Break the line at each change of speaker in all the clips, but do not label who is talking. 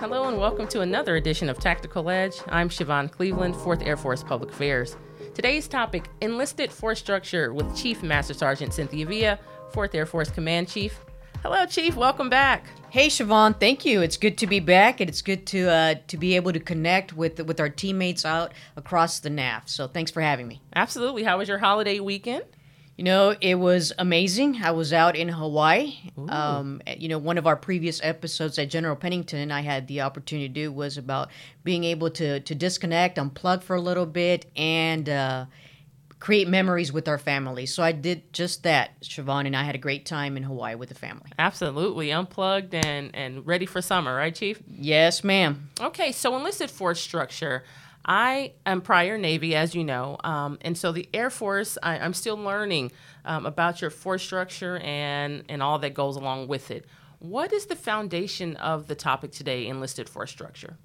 Hello and welcome to another edition of Tactical Edge. I'm Siobhan Cleveland, 4th Air Force Public Affairs. Today's topic Enlisted Force Structure with Chief Master Sergeant Cynthia Villa, 4th Air Force Command Chief. Hello, Chief. Welcome back.
Hey, Siobhan. Thank you. It's good to be back, and it's good to uh, to be able to connect with with our teammates out across the NAF. So, thanks for having me.
Absolutely. How was your holiday weekend?
You know, it was amazing. I was out in Hawaii. Um, you know, one of our previous episodes at General Pennington, I had the opportunity to do was about being able to to disconnect, unplug for a little bit, and uh, create memories with our family. So I did just that, Siobhan, and I had a great time in Hawaii with the family.
Absolutely. Unplugged and, and ready for summer, right, Chief?
Yes, ma'am.
Okay, so enlisted force structure. I am prior Navy, as you know, um, and so the Air Force, I, I'm still learning um, about your force structure and, and all that goes along with it. What is the foundation of the topic today, enlisted force structure?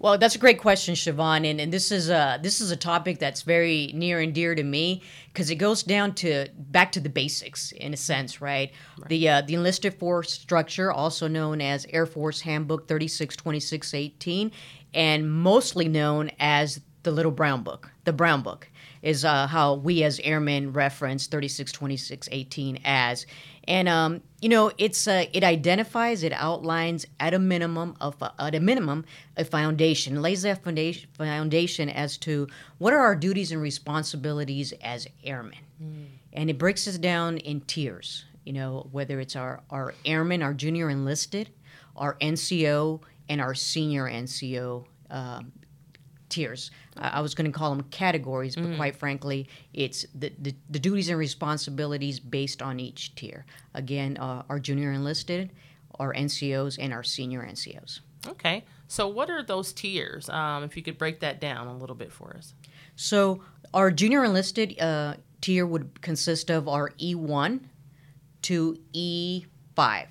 Well, that's a great question, Siobhan, and, and this is a this is a topic that's very near and dear to me because it goes down to back to the basics in a sense, right? right. The uh, the enlisted force structure, also known as Air Force Handbook 362618, and mostly known as the Little Brown Book, the Brown Book is uh, how we as airmen reference 362618 as. And um, you know, it's uh, it identifies, it outlines at a minimum of uh, at a minimum a foundation, lays that foundation foundation as to what are our duties and responsibilities as airmen, mm. and it breaks us down in tiers. You know, whether it's our our airmen, our junior enlisted, our NCO, and our senior NCO um, tiers. I was going to call them categories, but mm. quite frankly, it's the, the, the, duties and responsibilities based on each tier. Again, uh, our junior enlisted, our NCOs, and our senior NCOs.
Okay. So, what are those tiers? Um, if you could break that down a little bit for us.
So, our junior enlisted uh, tier would consist of our E1 to E5.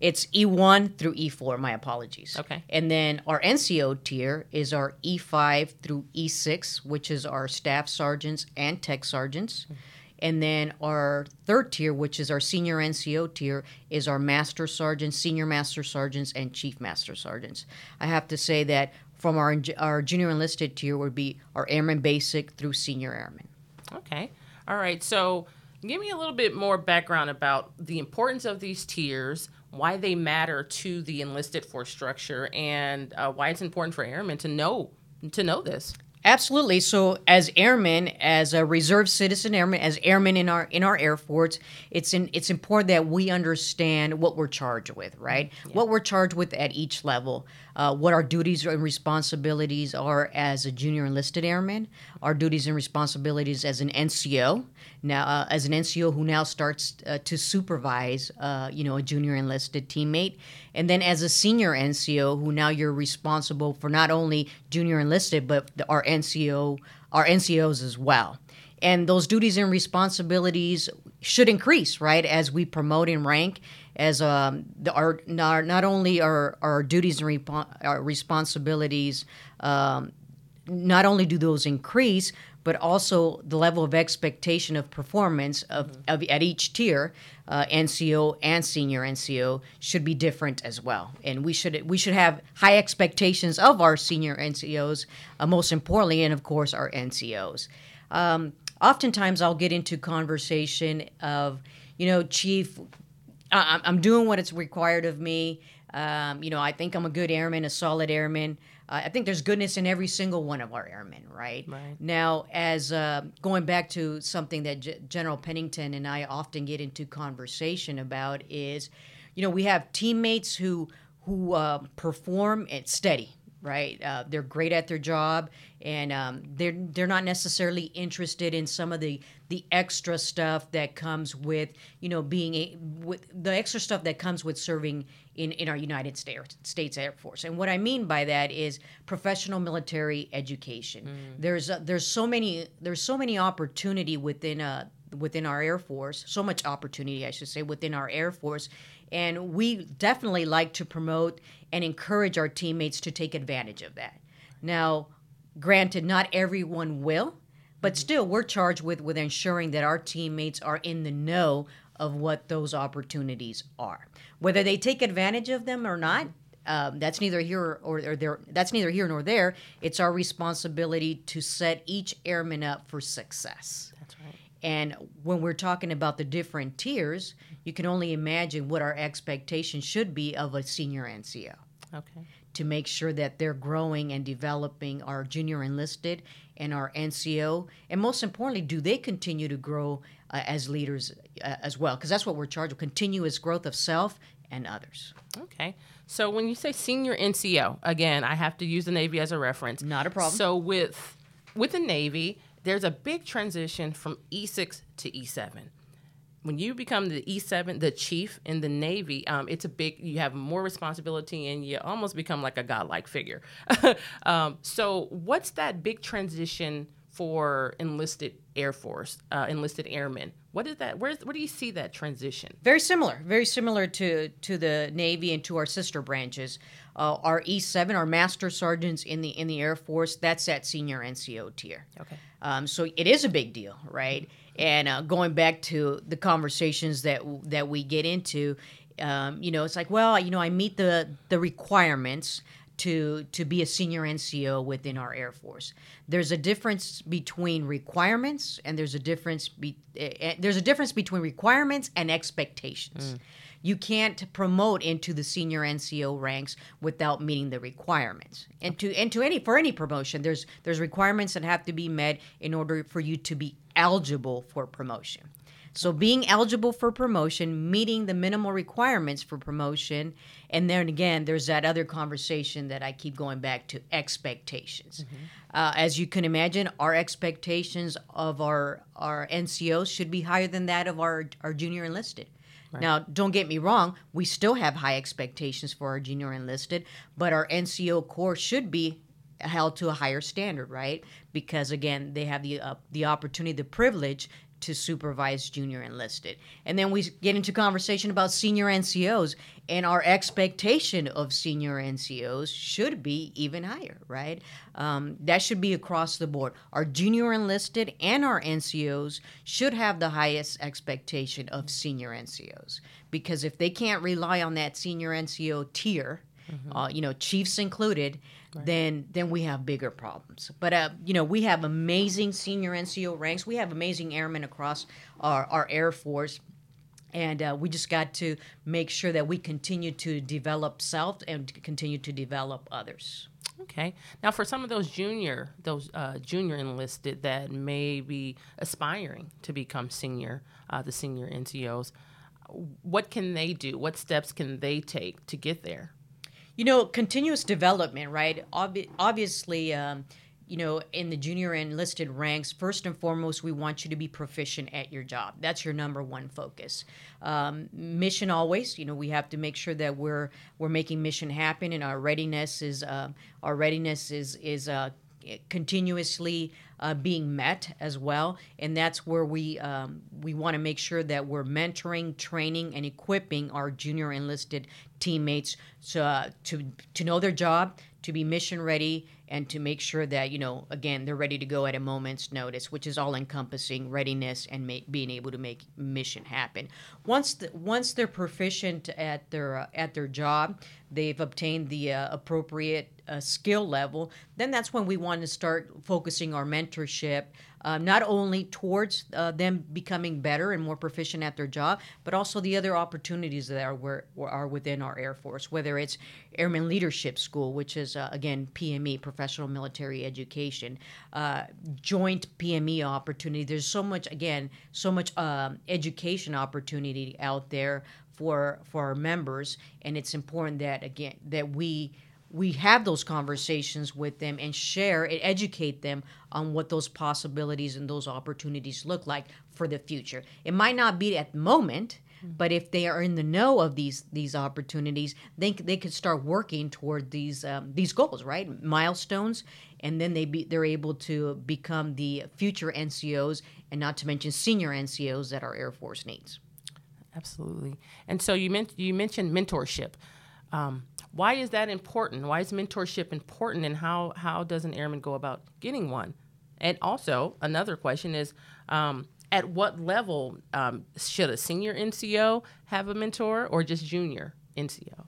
It's E1 through E4, my apologies.
Okay.
And then our NCO tier is our E5 through E6, which is our staff sergeants and tech sergeants. Mm-hmm. And then our third tier, which is our senior NCO tier, is our master sergeants, senior master sergeants, and chief master sergeants. I have to say that from our, our junior enlisted tier would be our airman basic through senior airman.
Okay. All right. So give me a little bit more background about the importance of these tiers why they matter to the enlisted force structure and uh, why it's important for airmen to know to know this.
Absolutely. So, as airmen, as a reserve citizen airmen, as airmen in our in our Air Force, it's in, it's important that we understand what we're charged with, right? Yeah. What we're charged with at each level, uh, what our duties and responsibilities are as a junior enlisted airman, our duties and responsibilities as an NCO, now uh, as an NCO who now starts uh, to supervise, uh, you know, a junior enlisted teammate, and then as a senior NCO who now you're responsible for not only junior enlisted but the, our NCO, our NCOs as well. And those duties and responsibilities should increase, right, as we promote and rank, as um, the, our not, not only our, our duties and repo- our responsibilities, um, not only do those increase, but also the level of expectation of performance of, mm-hmm. of at each tier, uh, NCO and senior NCO should be different as well. And we should we should have high expectations of our senior NCOs, uh, most importantly, and of course our NCOs. Um, oftentimes, I'll get into conversation of, you know, Chief, I- I'm doing what it's required of me. Um, you know, I think I'm a good airman, a solid airman. Uh, I think there's goodness in every single one of our airmen, right?
Right.
Now, as uh, going back to something that G- General Pennington and I often get into conversation about is, you know, we have teammates who who uh, perform at steady, right? Uh, they're great at their job, and um, they're they're not necessarily interested in some of the the extra stuff that comes with you know being a, with the extra stuff that comes with serving in in our United States Air Force. And what I mean by that is professional military education. Mm. There's uh, there's so many there's so many opportunity within uh within our Air Force, so much opportunity, I should say, within our Air Force. And we definitely like to promote and encourage our teammates to take advantage of that. Now, granted, not everyone will, But still, we're charged with with ensuring that our teammates are in the know of what those opportunities are, whether they take advantage of them or not. Um, that's neither here or, or there. That's neither here nor there. It's our responsibility to set each airman up for success. And when we're talking about the different tiers, you can only imagine what our expectation should be of a senior NCO
Okay.
to make sure that they're growing and developing our junior enlisted and our NCO. And most importantly, do they continue to grow uh, as leaders uh, as well? Because that's what we're charged with continuous growth of self and others.
Okay. So when you say senior NCO, again, I have to use the Navy as a reference.
Not a problem.
So with with the Navy, there's a big transition from E6 to E7. When you become the E7, the chief in the Navy, um, it's a big. You have more responsibility, and you almost become like a godlike figure. um, so, what's that big transition for enlisted Air Force, uh, enlisted airmen? What is that? Where's where do you see that transition?
Very similar, very similar to to the Navy and to our sister branches. Uh, our E7, our master sergeants in the in the Air Force, that's that senior NCO tier.
Okay.
Um, so it is a big deal, right? And uh, going back to the conversations that that we get into, um, you know, it's like, well, you know, I meet the the requirements to to be a senior NCO within our Air Force. There's a difference between requirements, and there's a difference be, uh, there's a difference between requirements and expectations. You can't promote into the senior NCO ranks without meeting the requirements. And to and to any for any promotion, there's there's requirements that have to be met in order for you to be eligible for promotion. So being eligible for promotion, meeting the minimal requirements for promotion, and then again, there's that other conversation that I keep going back to expectations. Uh, as you can imagine, our expectations of our our NCOs should be higher than that of our our junior enlisted. Now, don't get me wrong, we still have high expectations for our junior enlisted, but our NCO corps should be held to a higher standard, right? Because again, they have the uh, the opportunity, the privilege to supervise junior enlisted. And then we get into conversation about senior NCOs, and our expectation of senior NCOs should be even higher, right? Um, that should be across the board. Our junior enlisted and our NCOs should have the highest expectation of senior NCOs because if they can't rely on that senior NCO tier, uh, you know, chiefs included, then then we have bigger problems. But uh, you know, we have amazing senior NCO ranks. We have amazing airmen across our, our Air Force. And uh, we just got to make sure that we continue to develop self and continue to develop others.
Okay. Now, for some of those junior, those uh, junior enlisted that may be aspiring to become senior, uh, the senior NCOs, what can they do? What steps can they take to get there?
You know, continuous development, right? Obvi- obviously, um, you know, in the junior enlisted ranks, first and foremost, we want you to be proficient at your job. That's your number one focus. Um, mission always, you know, we have to make sure that we're we're making mission happen, and our readiness is uh, our readiness is is uh, continuously uh, being met as well, and that's where we um, we want to make sure that we're mentoring, training, and equipping our junior enlisted teammates to uh, to to know their job, to be mission ready, and to make sure that you know again they're ready to go at a moment's notice, which is all encompassing readiness and ma- being able to make mission happen. Once the, once they're proficient at their uh, at their job, they've obtained the uh, appropriate uh, skill level. Then that's when we want to start focusing our mentorship. Um, not only towards uh, them becoming better and more proficient at their job, but also the other opportunities that are where, are within our Air Force, whether it's Airman Leadership School, which is uh, again PME, Professional Military Education, uh, joint PME opportunity. There's so much again, so much um, education opportunity out there for for our members, and it's important that again that we we have those conversations with them and share and educate them on what those possibilities and those opportunities look like for the future. It might not be at the moment, but if they are in the know of these these opportunities, they they could start working toward these um, these goals, right? Milestones, and then they be they're able to become the future NCOs, and not to mention senior NCOs that our Air Force needs.
Absolutely. And so you meant you mentioned mentorship. Um, why is that important? Why is mentorship important, and how how does an airman go about getting one? And also, another question is um, at what level um, should a senior NCO have a mentor or just junior NCO?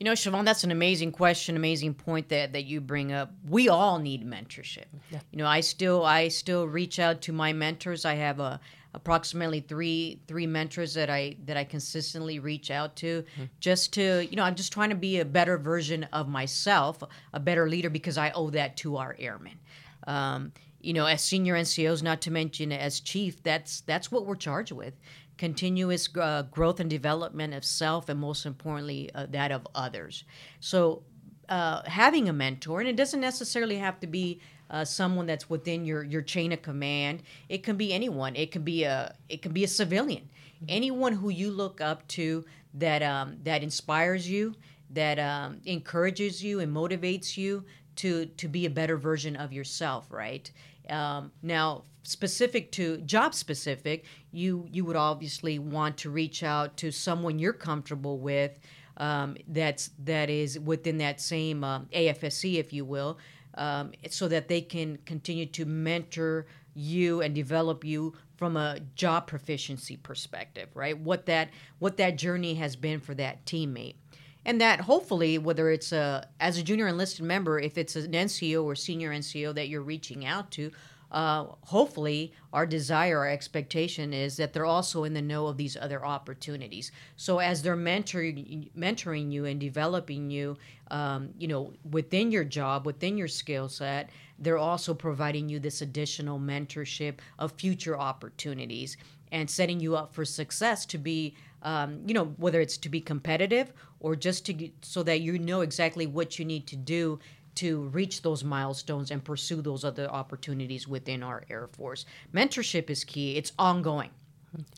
You know, Siobhan, that's an amazing question, amazing point that, that you bring up. We all need mentorship. Yeah. You know, I still I still reach out to my mentors. I have a approximately three three mentors that I that I consistently reach out to mm-hmm. just to you know I'm just trying to be a better version of myself, a better leader because I owe that to our airmen. Um, you know, as senior NCOs, not to mention as chief, that's that's what we're charged with: continuous uh, growth and development of self, and most importantly, uh, that of others. So, uh, having a mentor, and it doesn't necessarily have to be uh, someone that's within your your chain of command. It can be anyone. It can be a it can be a civilian. Anyone who you look up to that um, that inspires you, that um, encourages you and motivates you to to be a better version of yourself. Right um, now, specific to job specific, you you would obviously want to reach out to someone you're comfortable with. Um, that's that is within that same um, AFSC, if you will, um, so that they can continue to mentor you and develop you from a job proficiency perspective, right? What that what that journey has been for that teammate and that hopefully whether it's a as a junior enlisted member if it's an nco or senior nco that you're reaching out to uh, hopefully our desire our expectation is that they're also in the know of these other opportunities. So as they're mentoring mentoring you and developing you um, you know within your job within your skill set they're also providing you this additional mentorship of future opportunities and setting you up for success to be um, you know whether it's to be competitive or just to so that you know exactly what you need to do to reach those milestones and pursue those other opportunities within our air force. Mentorship is key. It's ongoing.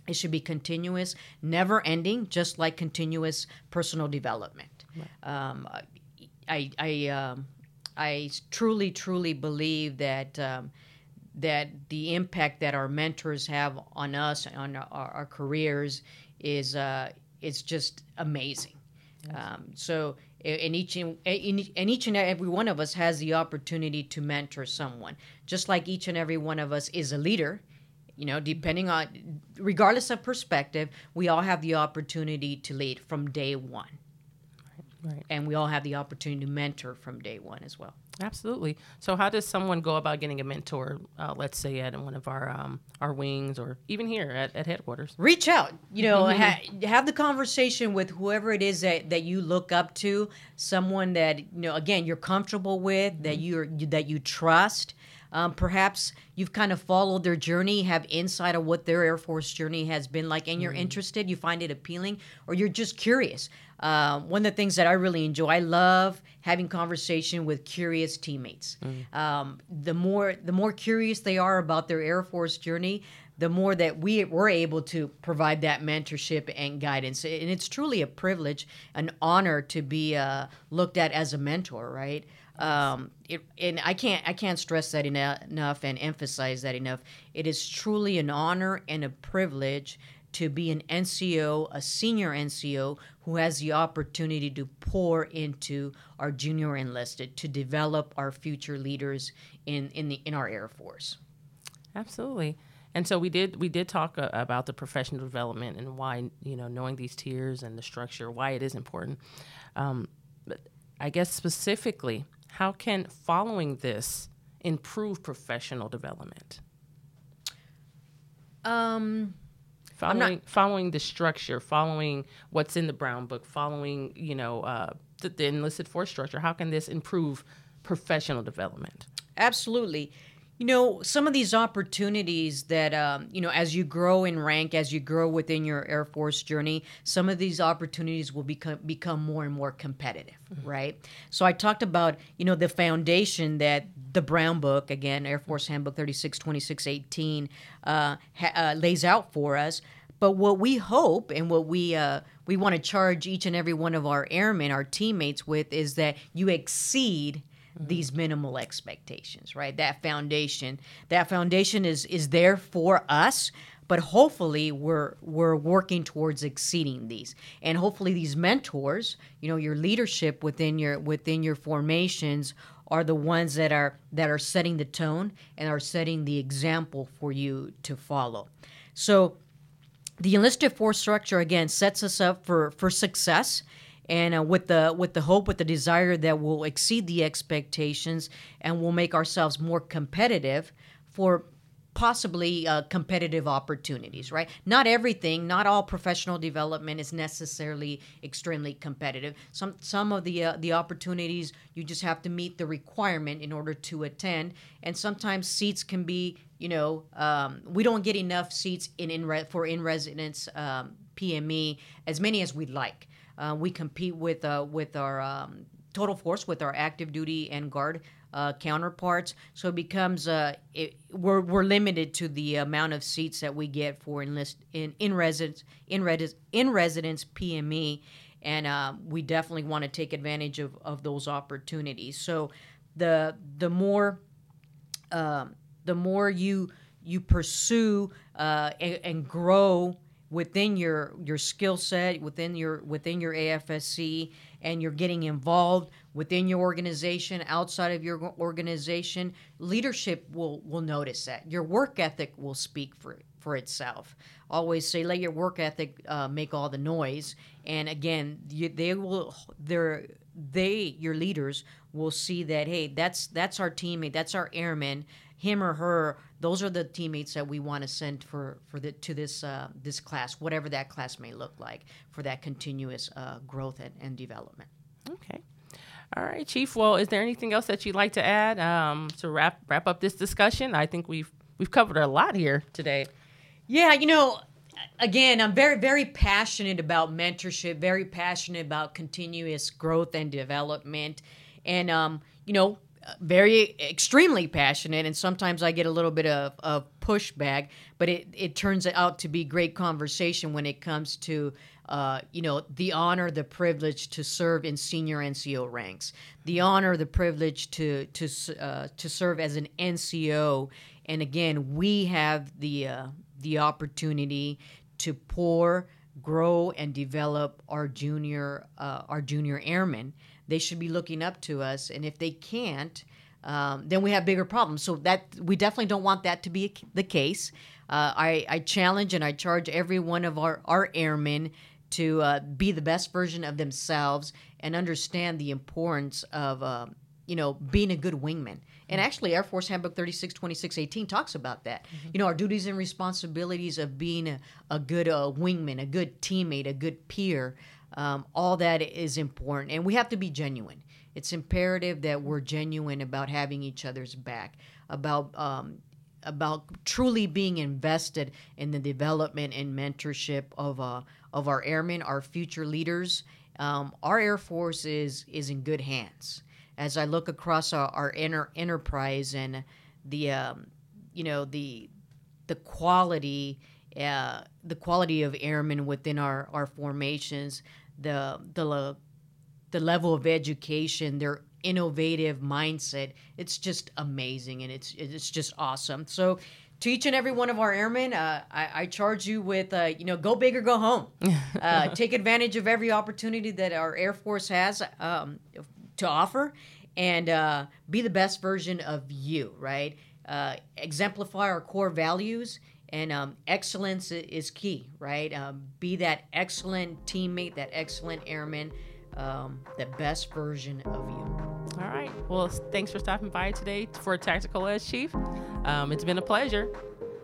It should be continuous never ending just like continuous personal development. Right. um, i i um, i truly truly believe that um, that the impact that our mentors have on us on our, our careers is uh, is just amazing. Um, so and each and, and each and every one of us has the opportunity to mentor someone, just like each and every one of us is a leader. You know, depending on, regardless of perspective, we all have the opportunity to lead from day one. Right. And we all have the opportunity to mentor from day one as well.
Absolutely. So, how does someone go about getting a mentor? Uh, let's say at one of our um, our wings, or even here at, at headquarters.
Reach out. You know, mm-hmm. ha- have the conversation with whoever it is that, that you look up to. Someone that you know, again, you're comfortable with, mm-hmm. that you're that you trust. Um, perhaps you've kind of followed their journey, have insight of what their Air Force journey has been like, and you're mm-hmm. interested, you find it appealing, or you're just curious. Uh, one of the things that I really enjoy, I love having conversation with curious teammates. Mm. Um, the more the more curious they are about their Air Force journey, the more that we were able to provide that mentorship and guidance. And it's truly a privilege, an honor to be uh, looked at as a mentor, right? Um, it, and I can't I can't stress that enough and emphasize that enough. It is truly an honor and a privilege to be an NCO, a senior NCO who has the opportunity to pour into our junior enlisted to develop our future leaders in in the in our Air Force.
Absolutely. And so we did we did talk uh, about the professional development and why you know knowing these tiers and the structure why it is important. Um, but I guess specifically, how can following this improve professional development?
Um,
following not, following the structure, following what's in the Brown Book, following you know uh, the, the enlisted force structure. How can this improve professional development?
Absolutely. You know, some of these opportunities that, um, you know, as you grow in rank, as you grow within your Air Force journey, some of these opportunities will become become more and more competitive, mm-hmm. right? So I talked about, you know, the foundation that the Brown Book, again, Air Force Handbook 36, 26, 18, uh, ha- uh, lays out for us. But what we hope and what we uh, we want to charge each and every one of our airmen, our teammates, with is that you exceed – these minimal expectations, right? That foundation, that foundation is is there for us, but hopefully we're we're working towards exceeding these. And hopefully these mentors, you know, your leadership within your within your formations are the ones that are that are setting the tone and are setting the example for you to follow. So the enlisted force structure again sets us up for for success and uh, with the with the hope with the desire that we'll exceed the expectations and we'll make ourselves more competitive for possibly uh, competitive opportunities, right? Not everything, not all professional development is necessarily extremely competitive. Some some of the uh, the opportunities you just have to meet the requirement in order to attend, and sometimes seats can be, you know, um, we don't get enough seats in in re- for in residence um, PME as many as we'd like. Uh, we compete with uh, with our um, total force with our active duty and guard uh, counterparts. So it becomes uh, it, we're we're limited to the amount of seats that we get for enlist in in residence in res, in residence PME, and uh, we definitely want to take advantage of, of those opportunities. So the the more um, the more you you pursue uh, and, and grow within your your skill set within your within your AFSC and you're getting involved within your organization outside of your organization leadership will will notice that. Your work ethic will speak for for itself. Always say let your work ethic uh, make all the noise. And again you, they will they're they your leaders will see that hey that's that's our teammate that's our airman him or her those are the teammates that we want to send for for the to this uh, this class whatever that class may look like for that continuous uh, growth and, and development.
Okay. All right chief well is there anything else that you'd like to add um, to wrap wrap up this discussion? I think we've we've covered a lot here today.
Yeah you know again i'm very very passionate about mentorship very passionate about continuous growth and development. And um, you know very extremely passionate and sometimes i get a little bit of, of pushback but it, it turns out to be great conversation when it comes to uh, you know the honor the privilege to serve in senior nco ranks the honor the privilege to to uh, to serve as an nco and again we have the uh, the opportunity to pour grow and develop our junior uh, our junior airmen they should be looking up to us. And if they can't, um, then we have bigger problems. So that we definitely don't want that to be the case. Uh, I, I, challenge and I charge every one of our, our airmen to uh, be the best version of themselves and understand the importance of uh, you know being a good wingman. And actually, Air Force Handbook 36 26 18 talks about that. Mm-hmm. You know, our duties and responsibilities of being a, a good uh, wingman, a good teammate, a good peer. Um, all that is important, and we have to be genuine. It's imperative that we're genuine about having each other's back, about um, about truly being invested in the development and mentorship of uh, of our airmen, our future leaders. Um, our Air Force is is in good hands. As I look across our, our inner enterprise and the um, you know the the quality uh, the quality of airmen within our, our formations, the the the level of education, their innovative mindset, it's just amazing and it's it's just awesome. So to each and every one of our airmen, uh, I, I, charge you with, uh, you know, go big or go home. Uh, take advantage of every opportunity that our Air Force has um, to offer, and uh, be the best version of you. Right? Uh, exemplify our core values and um, excellence is key, right? Um, be that excellent teammate, that excellent airman, um, the best version of you.
All right. Well, thanks for stopping by today for Tactical Edge Chief. Um, it's been a pleasure.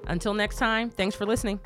Until next time, thanks for listening.